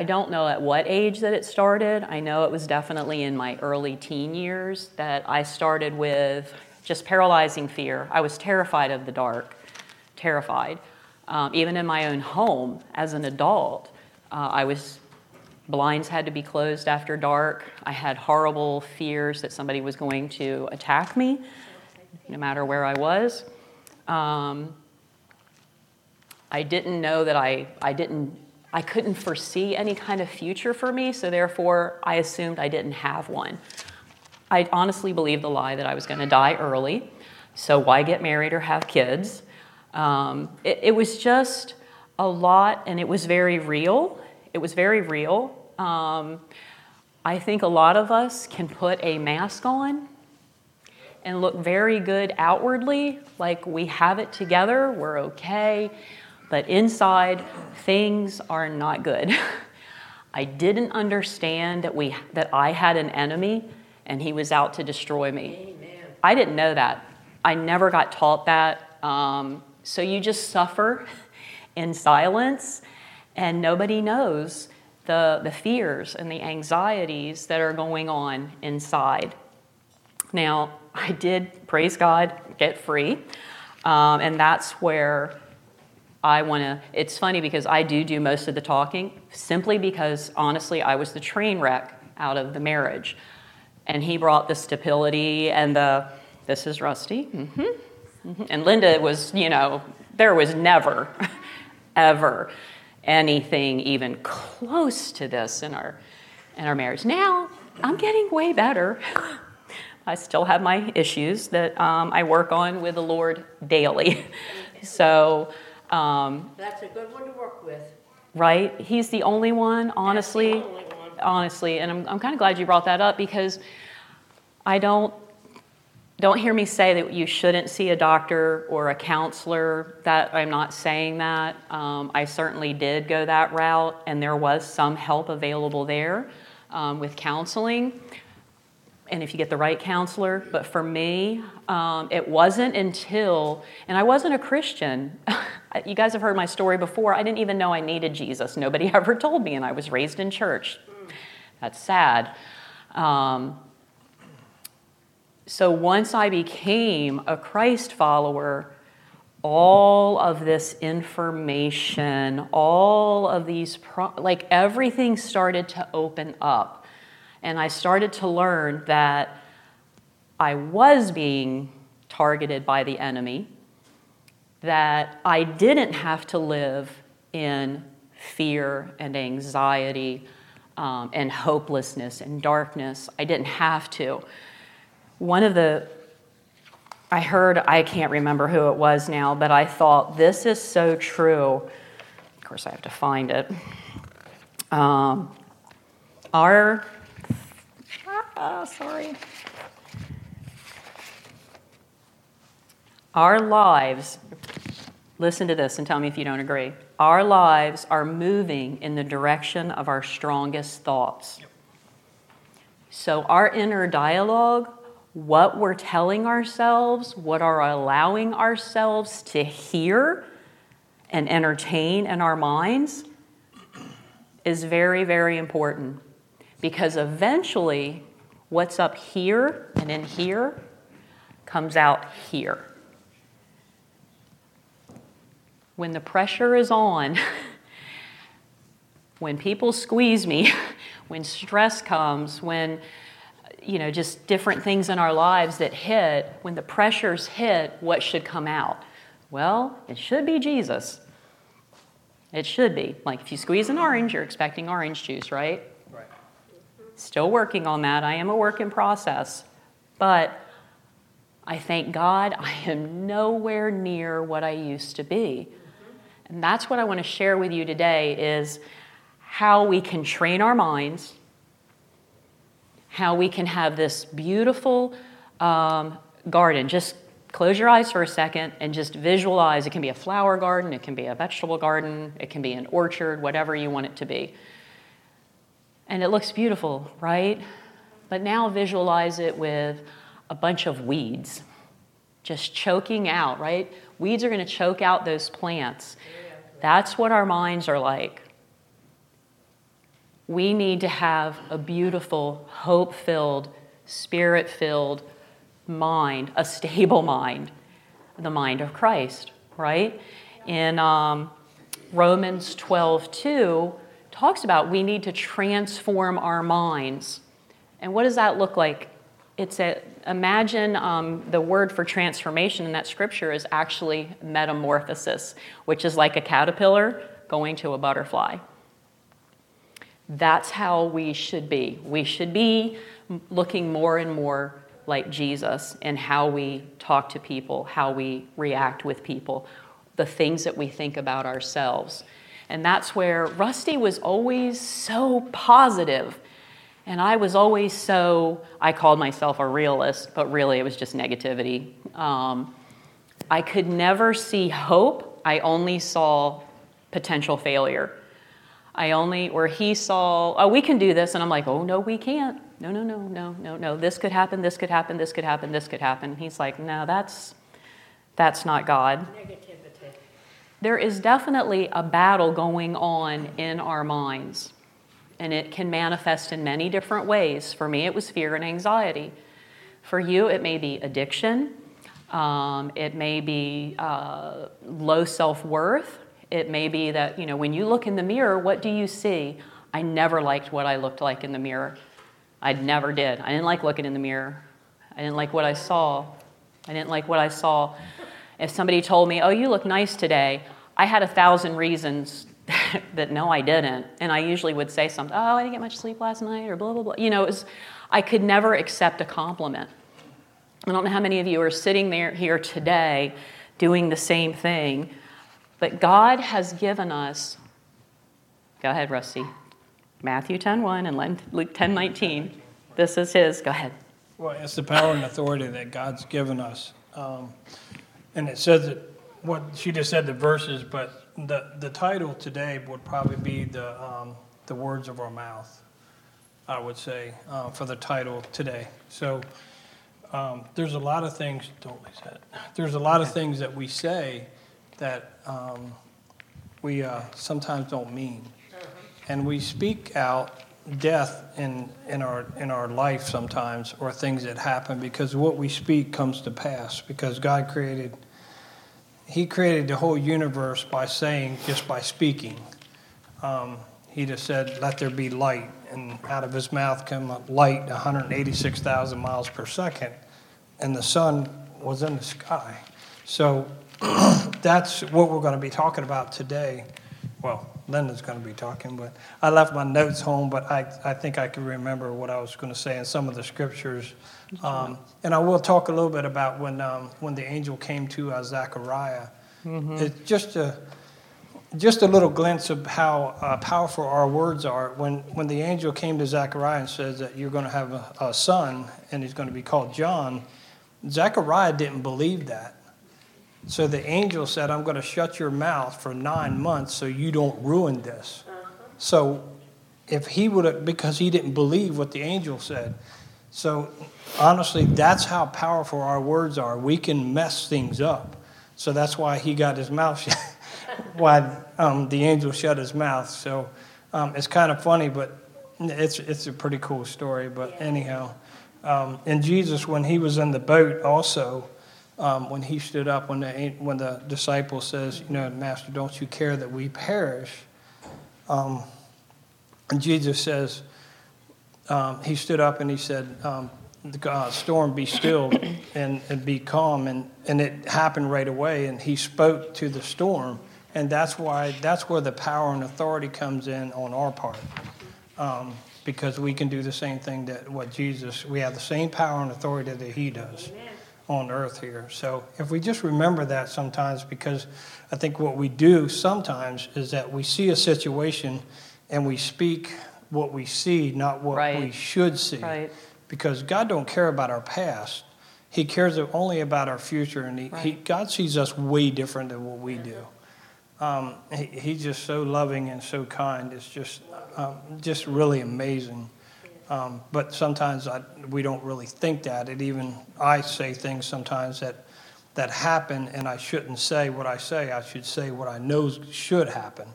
I don't know at what age that it started. I know it was definitely in my early teen years that I started with just paralyzing fear. I was terrified of the dark, terrified. Um, even in my own home as an adult, uh, I was blinds had to be closed after dark. I had horrible fears that somebody was going to attack me, no matter where I was. Um, I didn't know that I, I didn't I couldn't foresee any kind of future for me, so therefore I assumed I didn't have one. I honestly believed the lie that I was going to die early, so why get married or have kids? Um, it, it, was just a lot, and it was very real. It was very real. Um, I think a lot of us can put a mask on and look very good outwardly, like we have it together, we're okay. But inside, things are not good. I didn't understand that, we, that I had an enemy and he was out to destroy me. Amen. I didn't know that. I never got taught that. Um, so you just suffer in silence, and nobody knows the, the fears and the anxieties that are going on inside. Now, I did, praise God, get free. Um, and that's where I want to, it's funny because I do do most of the talking simply because honestly, I was the train wreck out of the marriage. And he brought the stability and the, this is Rusty. Mm-hmm. Mm-hmm. And Linda was, you know, there was never, ever anything even close to this in our, in our marriage. Now, I'm getting way better. I still have my issues that um, I work on with the Lord daily. So, um, That's a good one to work with. right? He's the only one, honestly. only one. Honestly, and I'm, I'm kind of glad you brought that up because I don't don't hear me say that you shouldn't see a doctor or a counselor. That I'm not saying that. Um, I certainly did go that route, and there was some help available there um, with counseling and if you get the right counselor. But for me, um, it wasn't until, and I wasn't a Christian. you guys have heard my story before. I didn't even know I needed Jesus. Nobody ever told me, and I was raised in church. That's sad. Um, so once I became a Christ follower, all of this information, all of these, pro- like everything started to open up and I started to learn that I was being targeted by the enemy, that I didn't have to live in fear and anxiety um, and hopelessness and darkness. I didn't have to. One of the, I heard, I can't remember who it was now, but I thought, this is so true. Of course, I have to find it. Um, our Oh, sorry. Our lives, listen to this and tell me if you don't agree. Our lives are moving in the direction of our strongest thoughts. So, our inner dialogue, what we're telling ourselves, what are allowing ourselves to hear and entertain in our minds, is very, very important. Because eventually, What's up here and in here comes out here. When the pressure is on, when people squeeze me, when stress comes, when you know, just different things in our lives that hit, when the pressures hit, what should come out? Well, it should be Jesus. It should be. Like if you squeeze an orange, you're expecting orange juice, right? Still working on that. I am a work in process. But I thank God I am nowhere near what I used to be. And that's what I want to share with you today is how we can train our minds, how we can have this beautiful um, garden. Just close your eyes for a second and just visualize. It can be a flower garden, it can be a vegetable garden, it can be an orchard, whatever you want it to be and it looks beautiful, right? But now visualize it with a bunch of weeds just choking out, right? Weeds are going to choke out those plants. That's what our minds are like. We need to have a beautiful, hope filled, spirit filled mind, a stable mind, the mind of Christ, right? In um, Romans 12 2, talks about we need to transform our minds. And what does that look like? It's a, imagine um, the word for transformation in that scripture is actually metamorphosis, which is like a caterpillar going to a butterfly. That's how we should be. We should be looking more and more like Jesus in how we talk to people, how we react with people, the things that we think about ourselves. And that's where Rusty was always so positive. And I was always so, I called myself a realist, but really it was just negativity. Um, I could never see hope, I only saw potential failure. I only, or he saw, oh, we can do this, and I'm like, oh, no, we can't. No, no, no, no, no, no. This could happen, this could happen, this could happen, this could happen. He's like, no, that's, that's not God. Negativity. There is definitely a battle going on in our minds, and it can manifest in many different ways. For me, it was fear and anxiety. For you, it may be addiction, um, it may be uh, low self worth, it may be that, you know, when you look in the mirror, what do you see? I never liked what I looked like in the mirror. I never did. I didn't like looking in the mirror. I didn't like what I saw. I didn't like what I saw. If somebody told me, oh, you look nice today, I had a thousand reasons that no, I didn't. And I usually would say something, oh, I didn't get much sleep last night, or blah, blah, blah. You know, was, I could never accept a compliment. I don't know how many of you are sitting there here today doing the same thing but God has given us, go ahead, Rusty, Matthew 10 1 and Luke 10 19. This is his. Go ahead. Well, it's the power and authority that God's given us. Um, and it says that what she just said the verses, but the, the title today would probably be the, um, the words of our mouth, I would say, uh, for the title today. So um, there's a lot of things, don't lose that. There's a lot of things that we say that um, we uh, sometimes don't mean. And we speak out death in, in, our, in our life sometimes, or things that happen, because what we speak comes to pass. Because God created, He created the whole universe by saying, just by speaking. Um, he just said, Let there be light. And out of His mouth came light 186,000 miles per second. And the sun was in the sky. So that's what we're going to be talking about today. Well, Linda's going to be talking, but I left my notes home, but I, I think I can remember what I was going to say in some of the scriptures. Um, and I will talk a little bit about when, um, when the angel came to uh, Zechariah. Mm-hmm. It's just a, just a little glimpse of how uh, powerful our words are. When, when the angel came to Zechariah and says that you're going to have a, a son and he's going to be called John, Zechariah didn't believe that. So the angel said, I'm going to shut your mouth for nine months so you don't ruin this. So if he would have, because he didn't believe what the angel said. So honestly, that's how powerful our words are. We can mess things up. So that's why he got his mouth shut, why um, the angel shut his mouth. So um, it's kind of funny, but it's, it's a pretty cool story. But anyhow, um, and Jesus, when he was in the boat also, um, when he stood up, when the, when the disciple says, You know, Master, don't you care that we perish? Um, and Jesus says, um, He stood up and he said, um, The uh, storm be still and, and be calm. And, and it happened right away. And he spoke to the storm. And that's why, that's where the power and authority comes in on our part. Um, because we can do the same thing that what Jesus, we have the same power and authority that he does. Amen on earth here. So if we just remember that sometimes, because I think what we do sometimes is that we see a situation and we speak what we see, not what right. we should see. Right. Because God don't care about our past. He cares only about our future, and he, right. he God sees us way different than what we do. Um, he, he's just so loving and so kind. It's just, um, just really amazing. Um, but sometimes I, we don't really think that. It even I say things sometimes that that happen, and I shouldn't say what I say. I should say what I know should happen.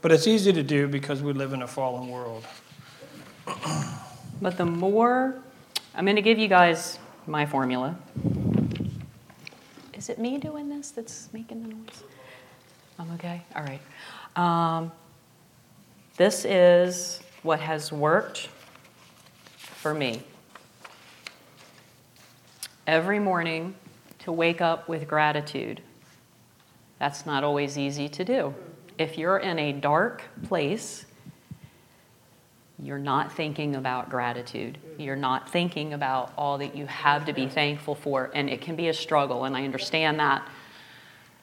But it's easy to do because we live in a fallen world. But the more, I'm going to give you guys my formula. Is it me doing this that's making the noise? I'm okay? All right. Um, this is what has worked for me. Every morning to wake up with gratitude. That's not always easy to do. If you're in a dark place, you're not thinking about gratitude. You're not thinking about all that you have to be thankful for. And it can be a struggle, and I understand that.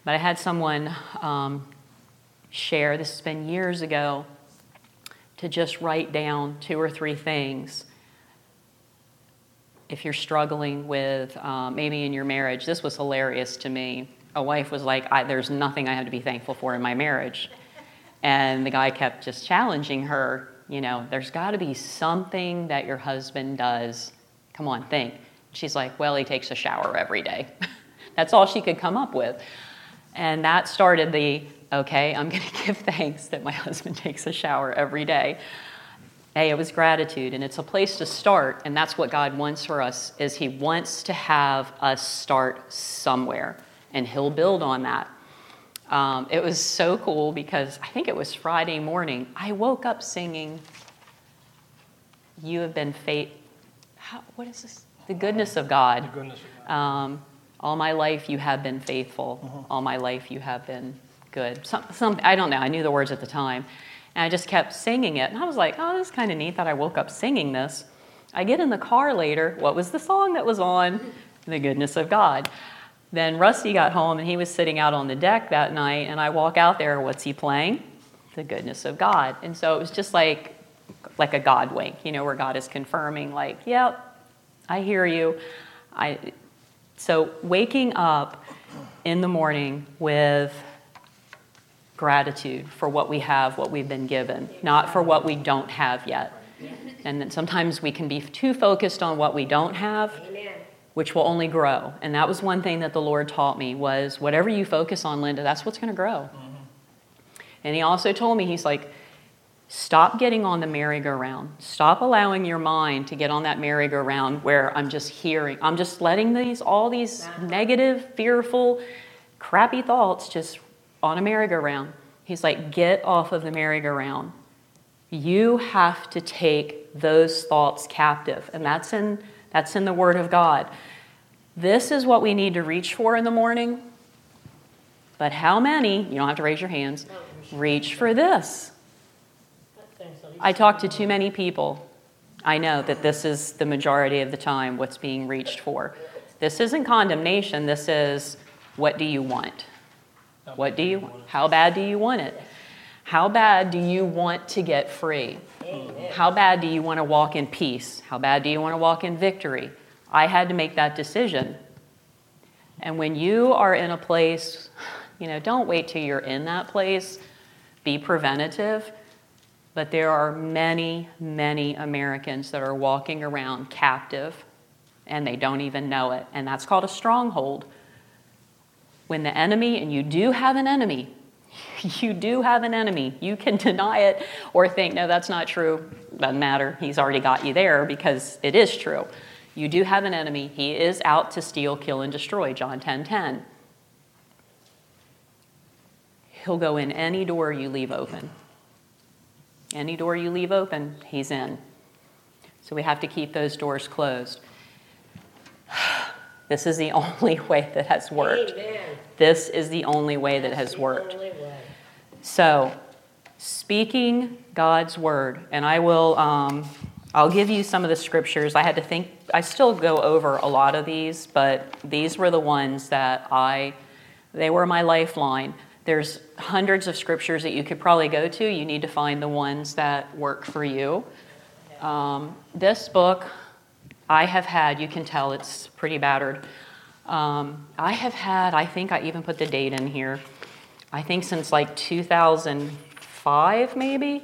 But I had someone um, share, this has been years ago, to just write down two or three things. If you're struggling with uh, maybe in your marriage, this was hilarious to me. A wife was like, There's nothing I have to be thankful for in my marriage. And the guy kept just challenging her you know, there's got to be something that your husband does. Come on, think. She's like, well, he takes a shower every day. That's all she could come up with. And that started the, okay, I'm going to give thanks that my husband takes a shower every day. Hey, it was gratitude, and it's a place to start, and that's what God wants for us, is He wants to have us start somewhere, and He'll build on that. Um, it was so cool because I think it was Friday morning. I woke up singing, You have been faith. what is this? The goodness of God. The goodness of God. Um, all my life you have been faithful. Mm-hmm. All my life you have been good. Some, some, I don't know. I knew the words at the time. And I just kept singing it. And I was like, oh, this is kind of neat that I woke up singing this. I get in the car later. What was the song that was on? The goodness of God. Then Rusty got home and he was sitting out on the deck that night, and I walk out there. What's he playing? The goodness of God. And so it was just like, like a God wink, you know, where God is confirming, like, yep, I hear you. I, so waking up in the morning with gratitude for what we have, what we've been given, not for what we don't have yet. And then sometimes we can be too focused on what we don't have which will only grow. And that was one thing that the Lord taught me was whatever you focus on, Linda, that's what's going to grow. Mm-hmm. And he also told me, he's like, stop getting on the merry-go-round. Stop allowing your mind to get on that merry-go-round where I'm just hearing, I'm just letting these all these negative, fearful, crappy thoughts just on a merry-go-round. He's like, get off of the merry-go-round. You have to take those thoughts captive. And that's in that's in the Word of God. This is what we need to reach for in the morning. But how many, you don't have to raise your hands, reach for this? I talk to too many people. I know that this is the majority of the time what's being reached for. This isn't condemnation, this is what do you want? What do you how bad do you want it? How bad do you want to get free? How bad do you want to walk in peace? How bad do you want to walk in victory? I had to make that decision. And when you are in a place, you know, don't wait till you're in that place, be preventative. But there are many, many Americans that are walking around captive and they don't even know it. And that's called a stronghold. When the enemy, and you do have an enemy, you do have an enemy. You can deny it or think, no, that's not true. Doesn't matter. He's already got you there because it is true. You do have an enemy. He is out to steal, kill, and destroy. John 10 10. He'll go in any door you leave open. Any door you leave open, he's in. So we have to keep those doors closed. This is the only way that has worked. Amen. This is the only way that has worked. So, speaking God's word, and I will. Um, I'll give you some of the scriptures. I had to think. I still go over a lot of these, but these were the ones that I. They were my lifeline. There's hundreds of scriptures that you could probably go to. You need to find the ones that work for you. Um, this book I have had, you can tell it's pretty battered. Um, I have had, I think I even put the date in here, I think since like 2005, maybe.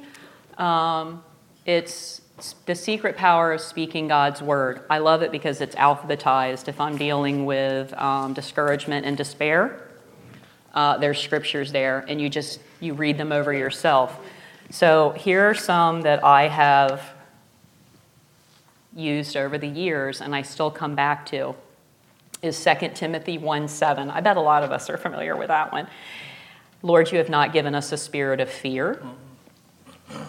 Um, it's the secret power of speaking God's word. I love it because it's alphabetized. If I'm dealing with um, discouragement and despair, uh, there's scriptures there, and you just you read them over yourself. So here are some that I have used over the years and I still come back to is 2 Timothy 1 7. I bet a lot of us are familiar with that one. Lord, you have not given us a spirit of fear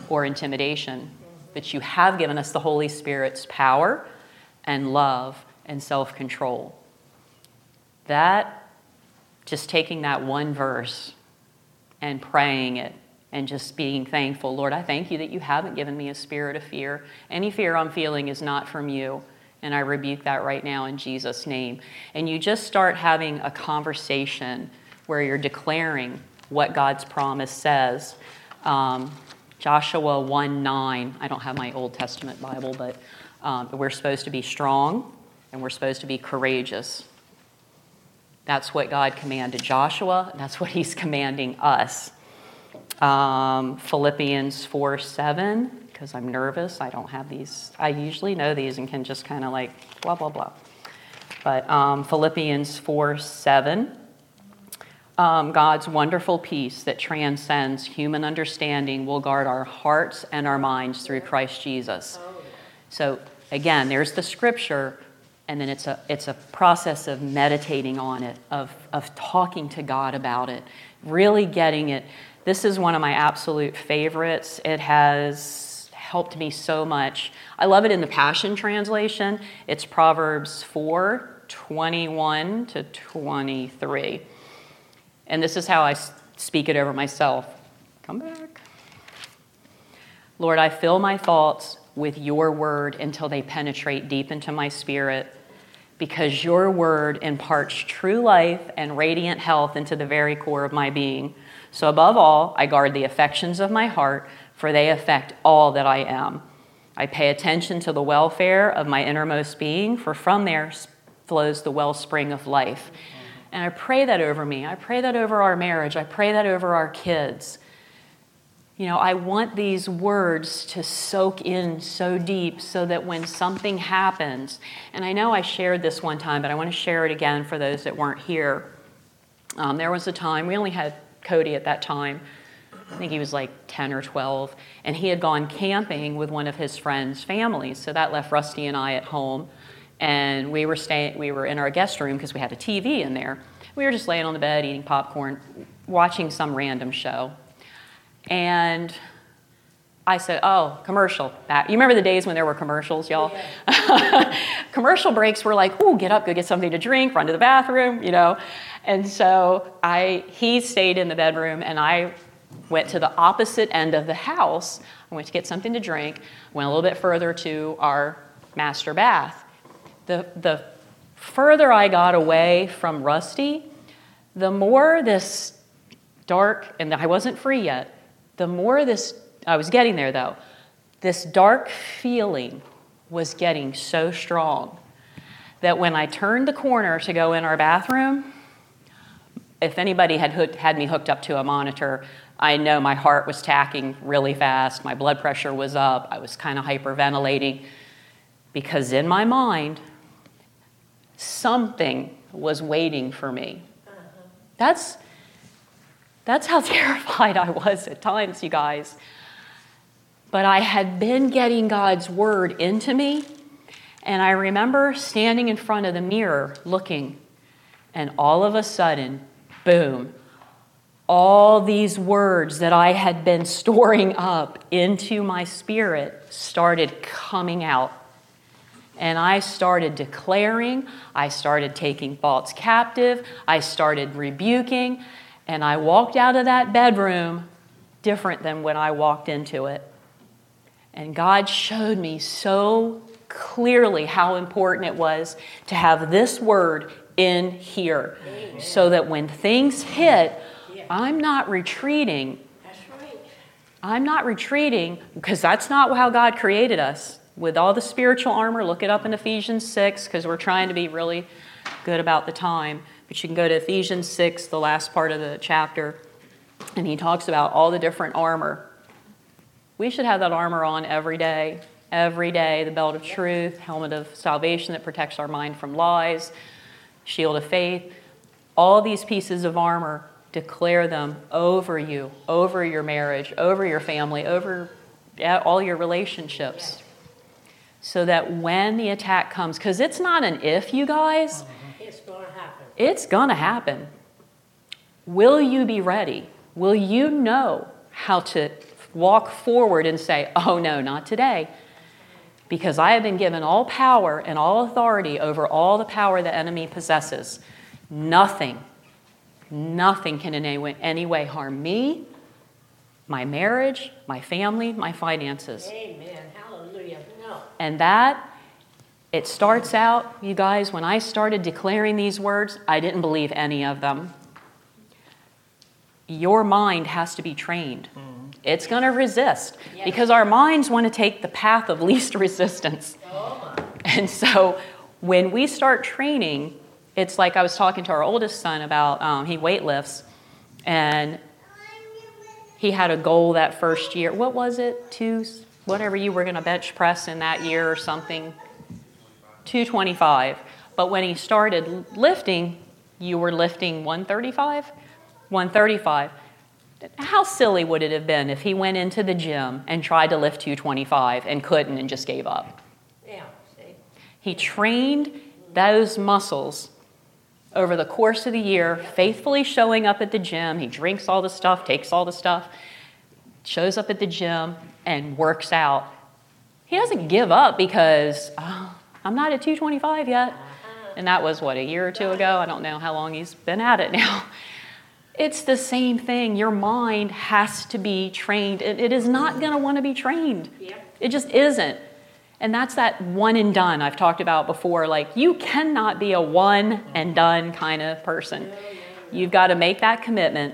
or intimidation, but you have given us the Holy Spirit's power and love and self control. That, just taking that one verse and praying it and just being thankful. Lord, I thank you that you haven't given me a spirit of fear. Any fear I'm feeling is not from you. And I rebuke that right now in Jesus' name. And you just start having a conversation where you're declaring what God's promise says. Um, Joshua 1 9, I don't have my Old Testament Bible, but um, we're supposed to be strong and we're supposed to be courageous. That's what God commanded Joshua, that's what he's commanding us. Um, Philippians 4 7, because I'm nervous. I don't have these. I usually know these and can just kind of like blah, blah, blah. But um, Philippians 4 7, um, God's wonderful peace that transcends human understanding will guard our hearts and our minds through Christ Jesus. So, again, there's the scripture, and then it's a, it's a process of meditating on it, of, of talking to God about it, really getting it this is one of my absolute favorites. It has helped me so much. I love it in the Passion Translation. It's Proverbs 4 21 to 23. And this is how I speak it over myself. Come back. Lord, I fill my thoughts with your word until they penetrate deep into my spirit, because your word imparts true life and radiant health into the very core of my being. So, above all, I guard the affections of my heart, for they affect all that I am. I pay attention to the welfare of my innermost being, for from there flows the wellspring of life. And I pray that over me. I pray that over our marriage. I pray that over our kids. You know, I want these words to soak in so deep so that when something happens, and I know I shared this one time, but I want to share it again for those that weren't here. Um, there was a time, we only had Cody at that time. I think he was like 10 or 12, and he had gone camping with one of his friends' families. So that left Rusty and I at home, and we were staying. We were in our guest room because we had a TV in there. We were just laying on the bed eating popcorn, watching some random show, and I said, "Oh, commercial." You remember the days when there were commercials, y'all? Yeah. Commercial breaks were like, "Oh, get up, go get something to drink, run to the bathroom," you know. And so I, he stayed in the bedroom, and I went to the opposite end of the house. I went to get something to drink, went a little bit further to our master bath. The, the further I got away from Rusty, the more this dark, and I wasn't free yet, the more this, I was getting there though, this dark feeling was getting so strong that when I turned the corner to go in our bathroom, if anybody had hooked, had me hooked up to a monitor, I know my heart was tacking really fast, my blood pressure was up, I was kind of hyperventilating because in my mind, something was waiting for me. Uh-huh. That's, that's how terrified I was at times, you guys. But I had been getting God's word into me, and I remember standing in front of the mirror looking, and all of a sudden, boom, all these words that I had been storing up into my spirit started coming out. And I started declaring, I started taking thoughts captive, I started rebuking, and I walked out of that bedroom different than when I walked into it. And God showed me so clearly how important it was to have this word in here so that when things hit. I'm not retreating. I'm not retreating because that's not how God created us. With all the spiritual armor, look it up in Ephesians 6 because we're trying to be really good about the time. But you can go to Ephesians 6, the last part of the chapter, and he talks about all the different armor. We should have that armor on every day. Every day, the belt of truth, helmet of salvation that protects our mind from lies, shield of faith, all these pieces of armor, declare them over you, over your marriage, over your family, over all your relationships. so that when the attack comes, because it's not an if, you guys, uh-huh. It's gonna happen. it's gonna happen. Will you be ready? Will you know how to walk forward and say, oh no, not today? Because I have been given all power and all authority over all the power the enemy possesses. Nothing, nothing can in any way, any way harm me, my marriage, my family, my finances. Amen, hallelujah, no. And that, it starts out, you guys, when I started declaring these words, I didn't believe any of them. Your mind has to be trained. Hmm. It's going to resist Yes. because our minds want to take the path of least resistance. Oh And so when we start training, it's like I was talking to our oldest son about, um, he weightlifts, and he had a goal that first year. What was it? Two, whatever you were going to bench press in that year or something. 225. But when he started lifting, you were lifting 135? 135. How silly would it have been if he went into the gym and tried to lift 225 and couldn't and just gave up? yeah, see, He trained those muscles over the course of the year, faithfully showing up at the gym. He drinks all the stuff, takes all the stuff, shows up at the gym, and works out. He doesn't give up because oh, I'm not at 225 yet. Uh-huh. And that was what, a year or two ago? I don't know how long he's been at it now. It's the same thing. Your mind has to be trained. It, it is not going to want to be trained. It just isn't. And that's that one and done I've talked about before. Like, you cannot be a one and done kind of person. You've got to make that commitment.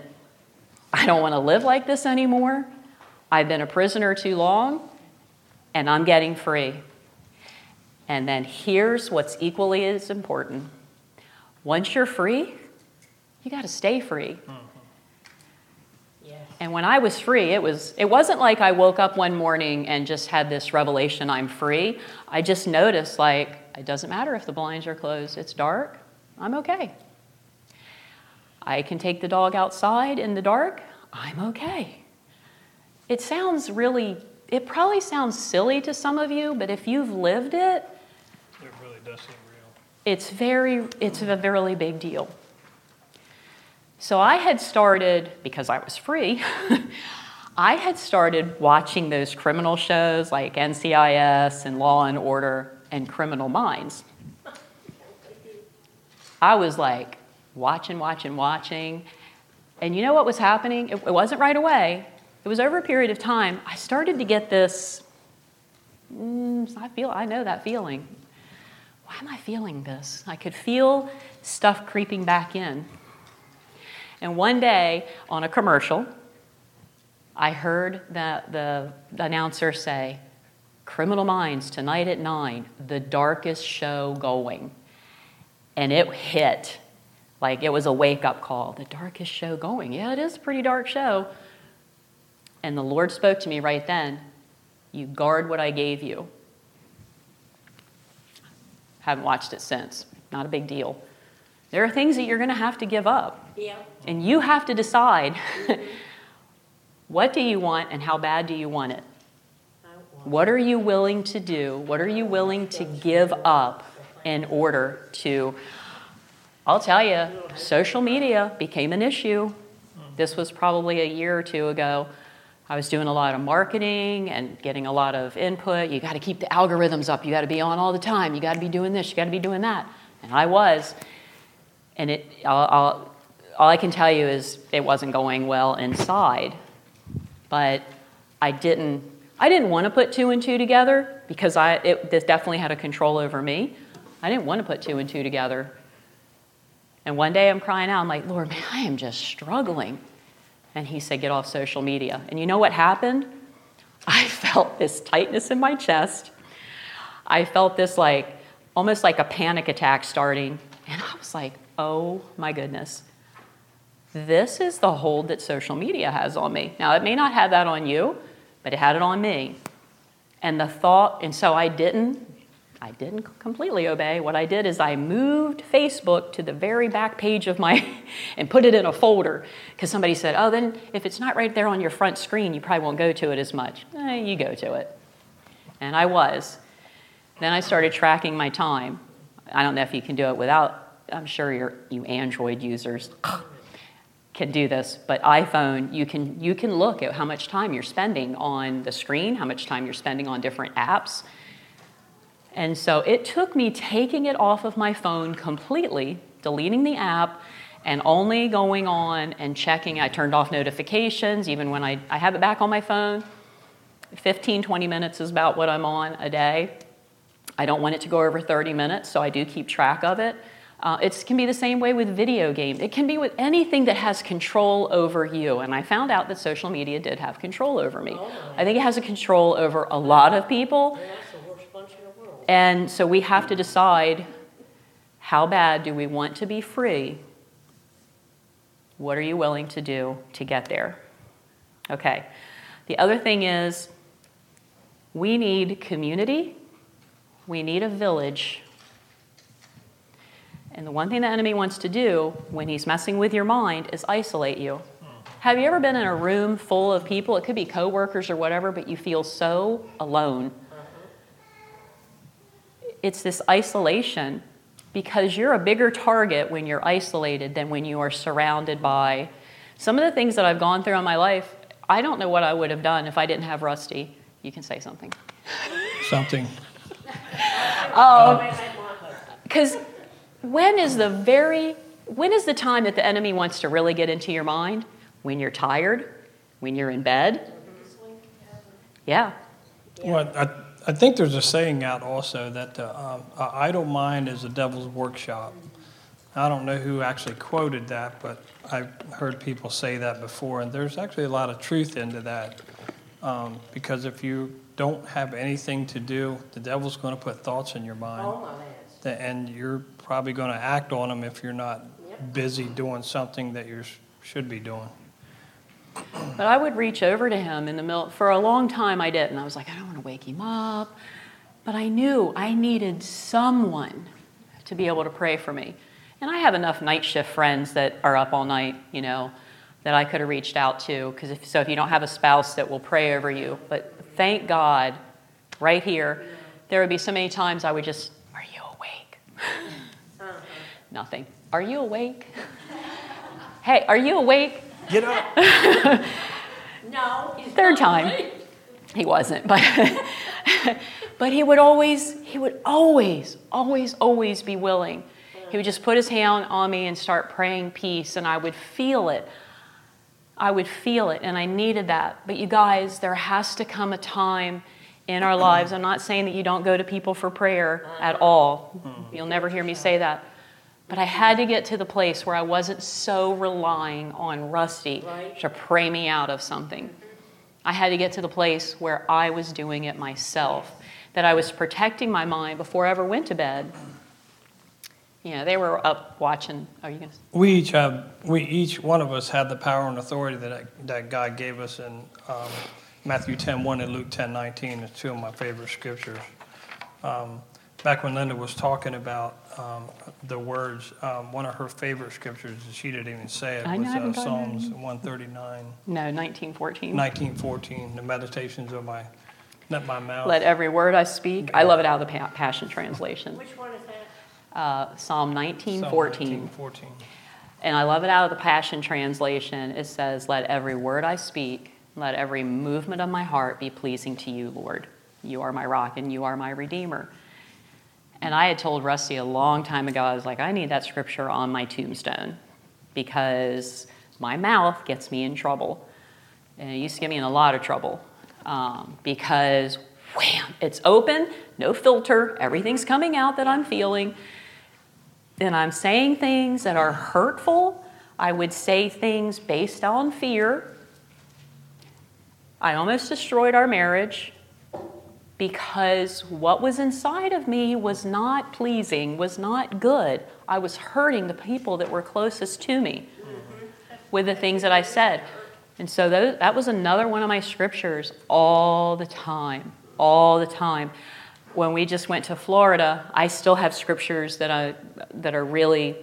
I don't want to live like this anymore. I've been a prisoner too long, and I'm getting free. And then here's what's equally as important once you're free, you got to stay free. Mm-hmm. yes. And when I was free, it was it wasn't like I woke up one morning and just had this revelation I'm free. I just noticed like it doesn't matter if the blinds are closed. It's dark. I'm okay. I can take the dog outside in the dark. I'm okay. It sounds really it probably sounds silly to some of you, but if you've lived it, It really does seem real. it's very it's a very big deal so i had started because i was free i had started watching those criminal shows like ncis and law and order and criminal minds. I was like watching watching watching. And you know what was happening? It, it wasn't right away. It was over a period of time. I started to get this mm, i feel i know that feeling. Why am I feeling this? I could feel stuff creeping back in. And one day on a commercial, I heard that the announcer say, Criminal Minds tonight at 9, the darkest show going. And it hit like it was a wake up call. The darkest show going. Yeah, it is a pretty dark show. And the Lord spoke to me right then You guard what I gave you. Haven't watched it since. Not a big deal. There are things that you're going to have to give up. Yeah, And you have to decide what do you want and how bad do you want it? Want, What are you willing to do? What are you willing to give up in order to? I'll tell you, social media became an issue. This was probably a year or two ago. I was doing a lot of marketing and getting a lot of input. You got to keep the algorithms up. You got to be on all the time. You got to be doing this. You got to be doing that. And I was. And it, I'll, I'll, all I can tell you is it wasn't going well inside. But I didn't. I didn't want to put two and two together because I it this definitely had a control over me. I didn't want to put two and two together. And one day I'm crying out, I'm like, Lord, man, I am just struggling. And he said, Get off social media. And you know what happened? I felt this tightness in my chest. I felt this like almost like a panic attack starting. And I was like, Oh my goodness. This is the hold that social media has on me. Now, it may not have that on you, but it had it on me. And the thought, and so I didn't, I didn't completely obey. What I did is I moved Facebook to the very back page of my, and put it in a folder. Because somebody said, oh, then if it's not right there on your front screen, you probably won't go to it as much. Eh, you go to it. And I was. Then I started tracking my time. I don't know if you can do it without, I'm sure you Android users can do this, but iPhone, you can, you can look at how much time you're spending on the screen, how much time you're spending on different apps. And so it took me taking it off of my phone completely, deleting the app, and only going on and checking. I turned off notifications, even when I, I have it back on my phone. 15, 20 minutes is about what I'm on a day. I don't want it to go over 30 minutes, so I do keep track of it. Uh, it can be the same way with video games. It can be with anything that has control over you. And I found out that social media did have control over me. I think it has a control over a lot of people. Well, that's the worst bunch in the world. And so we have to decide how bad do we want to be free? What are you willing to do to get there? Okay. The other thing is we need community, we need a village. And the one thing the enemy wants to do when he's messing with your mind is isolate you. Have you ever been in a room full of people? It could be coworkers or whatever, but you feel so alone it's this isolation because you're a bigger target when you're isolated than when you are surrounded by some of the things that I've gone through in my life. I don't know what I would have done if I didn't have Rusty. You can say something. Something. Um, oh. Because when is the very when is the time that the enemy wants to really get into your mind? When you're tired, when you're in bed. Yeah. Well, I, I think there's a saying out also that the um, a idle mind is the devil's workshop. I don't know who actually quoted that, but I've heard people say that before, and there's actually a lot of truth into that. Um, because if you don't have anything to do, the devil's going to put thoughts in your mind, Oh, my that- and you're probably going to act on them if you're not Yep. busy doing something that you should be doing. But I would reach over to him in the middle. For a long time, I didn't. I was like, I don't want to wake him up. But I knew I needed someone to be able to pray for me. And I have enough night shift friends that are up all night, you know, that I could have reached out to. Because if, so, if you don't have a spouse that will pray over you, but thank God, right here, there would be so many times I would just, Are you awake? Nothing. Are you awake? hey, are you awake? Get up! No. he's Third not time. awake. He wasn't, but but he would always he would always always always be willing. He would just put his hand on me and start praying peace and I would feel it. I would feel it and I needed that. But you guys, there has to come a time in our lives. I'm not saying that you don't go to people for prayer at all. Hmm. You'll never hear me say that. But I had to get to the place where I wasn't so relying on Rusty Right. to pray me out of something. I had to get to the place where I was doing it myself, that I was protecting my mind before I ever went to bed. You know, they were up watching. Are you going to? We each have, we each one of us had the power and authority that that God gave us in um, Matthew 10, 1 and Luke 10, 19 are two of my favorite scriptures. Um, back when Linda was talking about um, the words, um, one of her favorite scriptures, and she didn't even say it, I know, was I haven't uh, gotten Psalms 139, No, 1914. 1914, the meditations of my, not my mouth. Let every word I speak. I love it out of the Pa- Passion Translation. Which one is that? Uh, Psalm Psalm 1914. 1914. And I love it out of the Passion Translation. It says, Let every word I speak, let every movement of my heart be pleasing to you, Lord. You are my rock and you are my redeemer. And I had told Rusty a long time ago, I was like, I need that scripture on my tombstone because my mouth gets me in trouble. And it used to get me in a lot of trouble um, because, wham, it's open, no filter, everything's coming out that I'm feeling and I'm saying things that are hurtful. I would say things based on fear. I almost destroyed our marriage because what was inside of me was not pleasing, was not good. I was hurting the people that were closest to me with the things that I said. And so that was another one of my scriptures all the time, all the time. When we just went to Florida, I still have scriptures that I that are really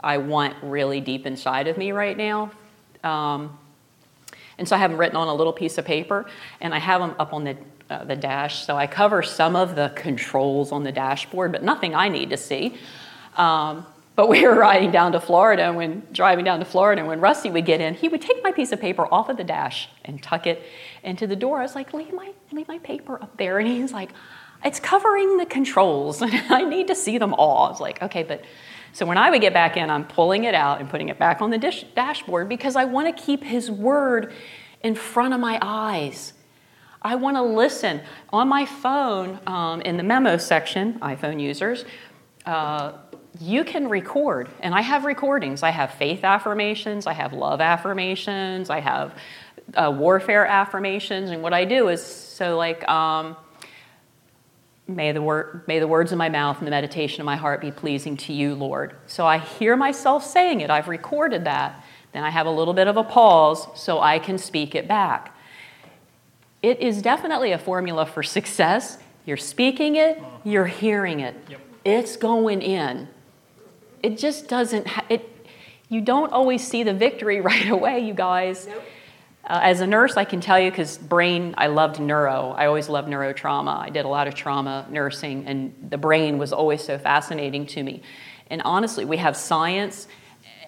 I want really deep inside of me right now. Um, and so I have them written on a little piece of paper, and I have them up on the uh, the dash. So I cover some of the controls on the dashboard, but nothing I need to see. Um, but we were riding down to Florida, and when driving down to Florida, and when Rusty would get in, he would take my piece of paper off of the dash and tuck it into the door. I was like, leave my, leave my paper up there. And he's like, it's covering the controls, and I need to see them all. I was like, okay, but so when I would get back in, I'm pulling it out and putting it back on the dish, dashboard because I want to keep his word in front of my eyes. I want to listen. On my phone, um, in the memo section, iPhone users, uh, you can record, and I have recordings. I have faith affirmations, I have love affirmations, I have uh, warfare affirmations, and what I do is so like. Um, May the, word, may the words of my mouth and the meditation of my heart be pleasing to you, Lord. So I hear myself saying it. I've recorded that. Then I have a little bit of a pause so I can speak it back. It is definitely a formula for success. You're speaking it, you're hearing it. Yep. It's going in. It just doesn't, ha- it, you don't always see the victory right away, you guys. Nope. Uh, as a nurse, I can tell you because brain, I loved neuro. I always loved neurotrauma. I did a lot of trauma nursing, and the brain was always so fascinating to me. And honestly, we have science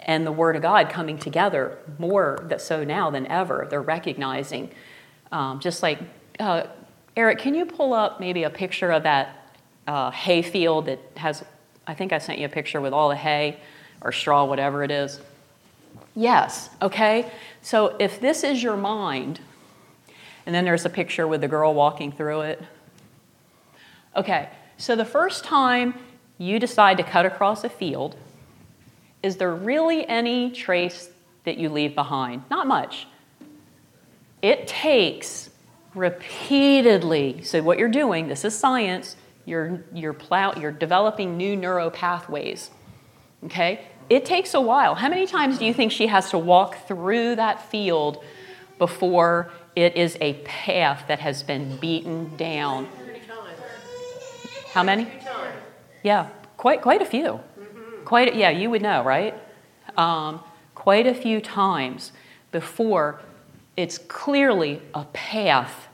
and the Word of God coming together more that so now than ever. They're recognizing, um, just like uh, Eric, can you pull up maybe a picture of that uh, hay field that has? I think I sent you a picture with all the hay or straw, whatever it is. Yes, okay? So if this is your mind, and then there's a picture with the girl walking through it. Okay, so the first time you decide to cut across a field, is there really any trace that you leave behind? Not much. It takes repeatedly, so what you're doing, this is science, you're, you're, plow, you're developing new neural pathways. Okay? It takes a while. How many times do you think she has to walk through that field before it is a path that has been beaten down? How many? Yeah, quite, quite a few. Quite, yeah, you would know, right? Um, quite a few times before it's clearly a path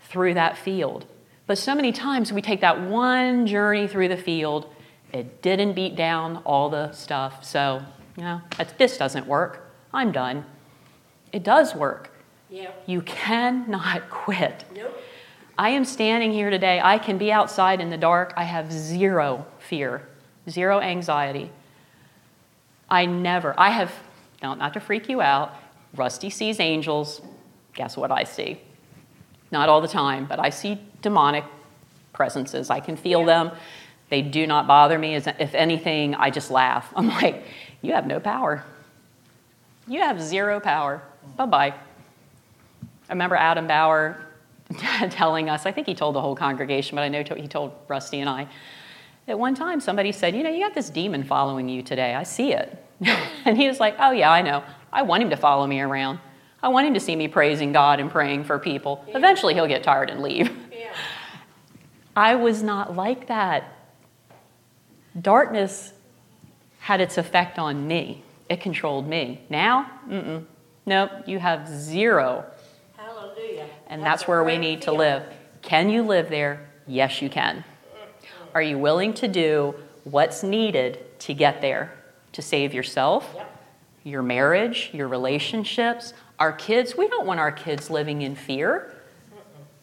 through that field. But so many times we take that one journey through the field, it didn't beat down all the stuff, so, you know, this doesn't work. I'm done. It does work. Yeah. You cannot quit. Nope. I am standing here today. I can be outside in the dark. I have zero fear, zero anxiety. I never, I have, no, not to freak you out, Rusty sees angels. Guess what I see? Not all the time, but I see demonic presences. I can feel them. They do not bother me. If anything, I just laugh. I'm like, you have no power. You have zero power. Bye bye. I remember Adam Bauer telling us, I think he told the whole congregation, but I know he told Rusty and I, at one time somebody said, You know, you got this demon following you today. I see it. and he was like, Oh, yeah, I know. I want him to follow me around. I want him to see me praising God and praying for people. Yeah. Eventually he'll get tired and leave. Yeah. I was not like that. Darkness had its effect on me, it controlled me. Now, mm-mm. Nope, you have zero Hallelujah. and that's, a where we need to live. Can you live there? Yes, you can. Are you willing to do what's needed to get there? To save yourself, Yep. Your marriage, your relationships, our kids? We don't want our kids living in fear.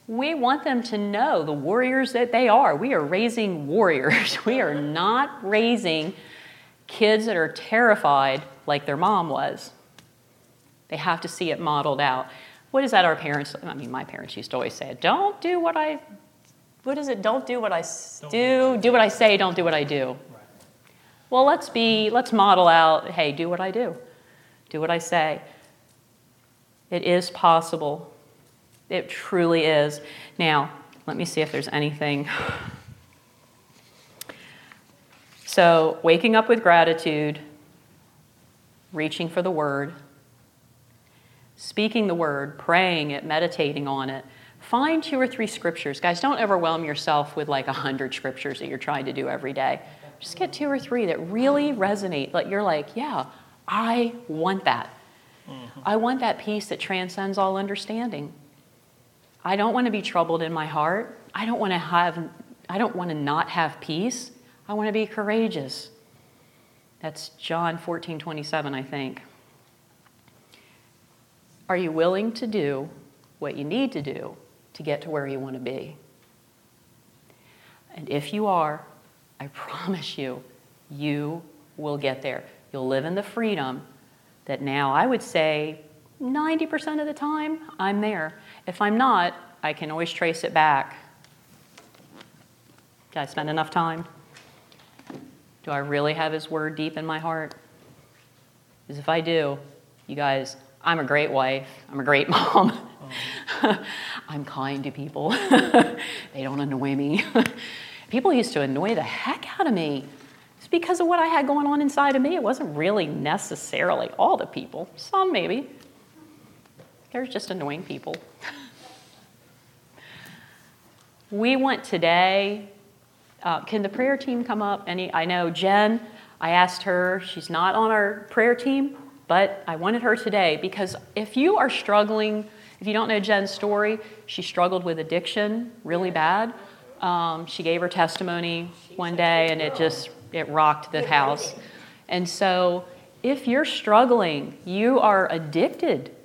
We want them to know the warriors that they are. We are raising warriors. We are not raising kids that are terrified like their mom was. They have to see it modeled out. What is that our parents, I mean, my parents used to always say, don't do what I, what is it? Don't do what I Don't do, do what I say, don't do what I do. Well, let's be, let's model out, hey, do what I do, do what I say. It is possible. It truly is. Now, let me see if there's anything. So, waking up with gratitude, reaching for the word, speaking the word, praying it, meditating on it. Find two or three scriptures. Guys, don't overwhelm yourself with like a hundred scriptures that you're trying to do every day. Just get two or three that really resonate. Like you're like, yeah, I want that. I want that peace that transcends all understanding. I don't want to be troubled in my heart. I don't want to have I don't want to not have peace. I want to be courageous. That's John 14, 27, I think. Are you willing to do what you need to do to get to where you want to be? And if you are, I promise you, you will get there. You'll live in the freedom that now I would say 90% of the time I'm there. If I'm not, I can always trace it back. Did I spend enough time? Do I really have His Word deep in my heart? Because if I do, you guys, I'm a great wife, I'm a great mom. I'm kind to people. they don't annoy me. people used to annoy the heck out of me. Because of what I had going on inside of me. It wasn't really necessarily all the people, some maybe. There's just annoying people. we want today uh, can the prayer team come up? Any? I know Jen. I asked her. She's not on our prayer team, but I wanted her today because if you are struggling, if you don't know Jen's story, she struggled with addiction really bad. Um, she gave her testimony one day, and it just it rocked the house. And so, if you're struggling, you are addicted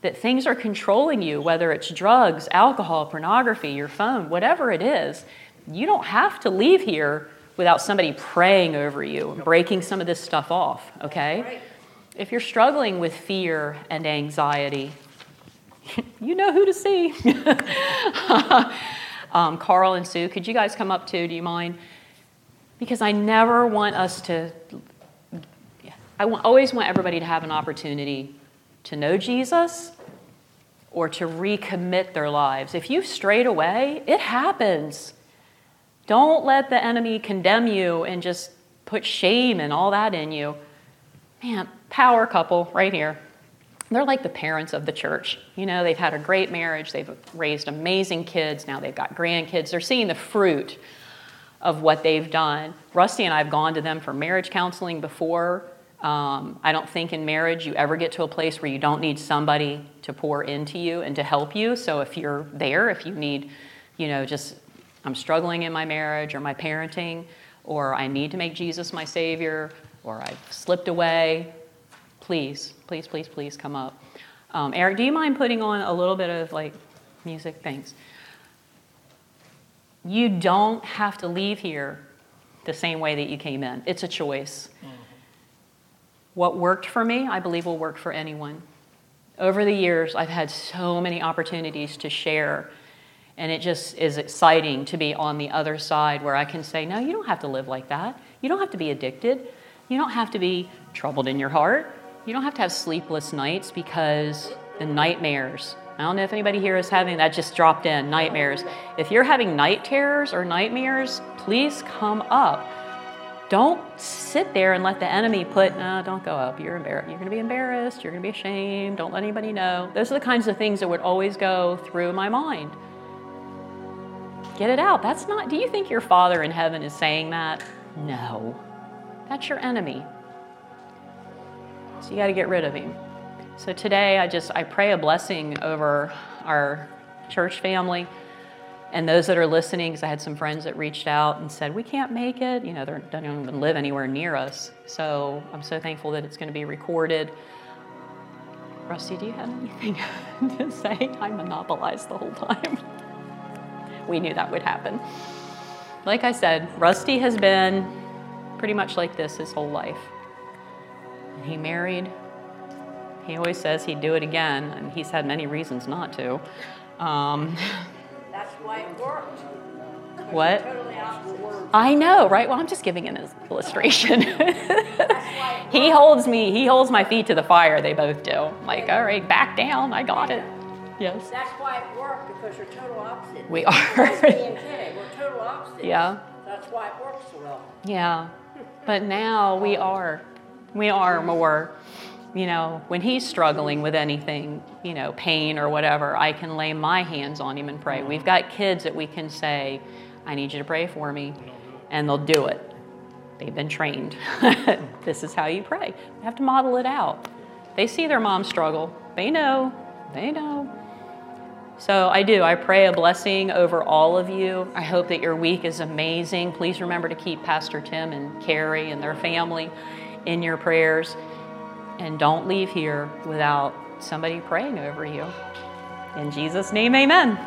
that things are controlling you, whether it's drugs, alcohol, pornography, your phone, whatever it is, you don't have to leave here without somebody praying over you and breaking some of this stuff off, okay? If you're struggling with fear and anxiety, you know who to see. um, Carl and Sue, could you guys come up too? Do you mind? Because I never want us to, I always want everybody to have an opportunity to know Jesus or to recommit their lives. If you've strayed away, it happens. Don't let the enemy condemn you and just put shame and all that in you. Man, power couple right here. They're like the parents of the church. You know, they've had a great marriage, they've raised amazing kids, now they've got grandkids. They're seeing the fruit of what they've done. Rusty and I have gone to them for marriage counseling before. Um, I don't think in marriage you ever get to a place where you don't need somebody to pour into you and to help you. So if you're there, if you need, you know, just I'm struggling in my marriage or my parenting, or I need to make Jesus my Savior, or I've slipped away, please, please, please, please come up. Um, Eric, do you mind putting on a little bit of like music? Thanks. You don't have to leave here the same way that you came in. It's a choice. Mm-hmm. What worked for me, I believe, will work for anyone. Over the years, I've had so many opportunities to share and it just is exciting to be on the other side where I can say, no, you don't have to live like that. You don't have to be addicted. You don't have to be troubled in your heart. You don't have to have sleepless nights because the nightmares. I don't know if anybody here is having that just dropped in nightmares. If you're having night terrors or nightmares, please come up. Don't sit there and let the enemy put, no, don't go up. You're embarrassed. You're going to be embarrassed. You're going to be ashamed. Don't let anybody know. Those are the kinds of things that would always go through my mind. Get it out. That's not, do you think your Father in heaven is saying that? No. That's your enemy. So you got to get rid of him. So today I just I pray a blessing over our church family and those that are listening because I had some friends that reached out and said we can't make it. You know, they don't even live anywhere near us. So I'm so thankful that it's going to be recorded. Rusty, do you have anything to say? I monopolized the whole time we knew that would happen. Like I said, Rusty has been pretty much like this his whole life. he married. He always says he'd do it again, and he's had many reasons not to. Um, That's why it worked. What? Totally I know, right? Well, I'm just giving an illustration. he holds me, he holds my feet to the fire, they both do. I'm like, all right, back down, I got it. Yes. That's why it worked because you're total opposites. We are. We're total opposites. Yeah. That's why it works so well. Yeah. But now we are. We are more, you know, when he's struggling with anything, you know, pain or whatever, I can lay my hands on him and pray. We've got kids that we can say, I need you to pray for me, and they'll do it. They've been trained. this is how you pray. You have to model it out. They see their mom struggle, they know, they know. So I do. I pray a blessing over all of you. I hope that your week is amazing. Please remember to keep Pastor Tim and Carrie and their family in your prayers. And don't leave here without somebody praying over you. In Jesus' name, amen.